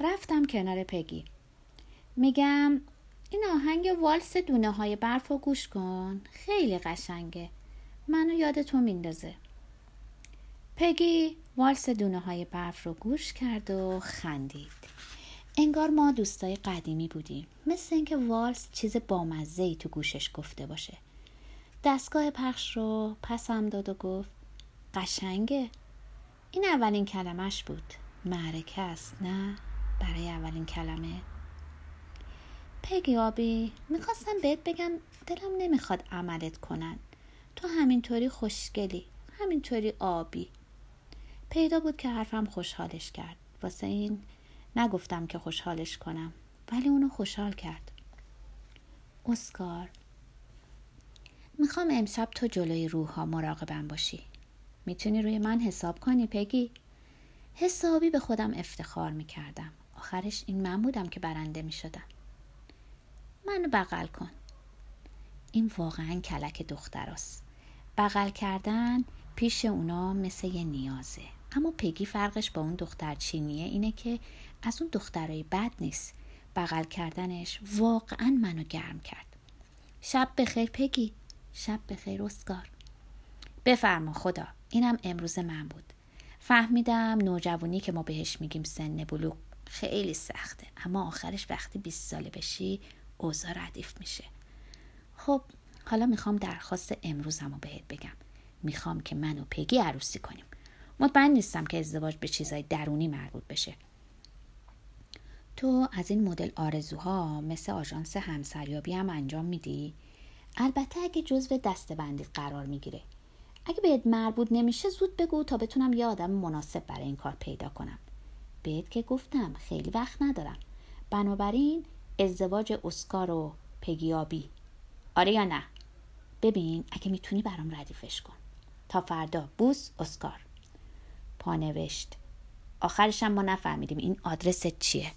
رفتم کنار پگی. میگم این آهنگ والس دونه های برف رو گوش کن. خیلی قشنگه. منو یاد تو میندازه. پگی والس دونه های برف رو گوش کرد و خندید. انگار ما دوستای قدیمی بودیم. مثل اینکه والس چیز بامزه ای تو گوشش گفته باشه. دستگاه پخش رو پسم داد و گفت قشنگه. این اولین کلمش بود. معرکه است نه؟ برای اولین کلمه. پگی آبی می‌خواستم بهت بگم دلم نمی‌خواد عملت کنن. تو همینطوری خوشگلی همینطوری آبی. پیدا بود که حرفم خوشحالش کرد. واسه این نگفتم که خوشحالش کنم ولی اونو خوشحال کرد. اسکار می‌خوام امشب تو جلوی روح ها مراقبم باشی. می‌تونی روی من حساب کنی پگی؟ حسابی به خودم افتخار می‌کردم. آخرش این من بودم که برنده می‌شدم. منو بغل کن. این واقعا کلک دختراست. بغل کردن پیش اونا مثل یه نیازه. اما پگی فرقش با اون دختر چینیه اینه که از اون دخترای بد نیست. بغل کردنش واقعا منو گرم کرد. شب بخیر پگی. شب بخیر اسکار بفرما خدا. اینم امروز من بود. فهمیدم نوجوانی که ما بهش میگیم سن بلوغ. خیلی سخته. اما آخرش وقتی 20 ساله بشی اوضاع ردیف میشه. خب حالا می‌خوام درخواست امروزم رو بهت بگم. می‌خوام که من و پگی عروسی کنیم. مطمئن نیستم که ازدواج به چیزای درونی مربوط بشه. تو از این مدل آرزوها مثل آژانس همسریابی هم انجام میدی؟ البته اگه جزو دستبندی قرار می‌گیره. اگه بهت مربوط نمیشه زود بگو تا بتونم یه آدم مناسب برای این کار پیدا کنم. بهت که گفتم خیلی وقت ندارم. بنابراین ازدواج اسکار و پگیابی. آره یا نه؟ ببین اگه می‌تونی برام ردیفش کن. تا فردا. بوس اسکار. پانوشت. آخرش ما نفهمیدیم این آدرست چیه.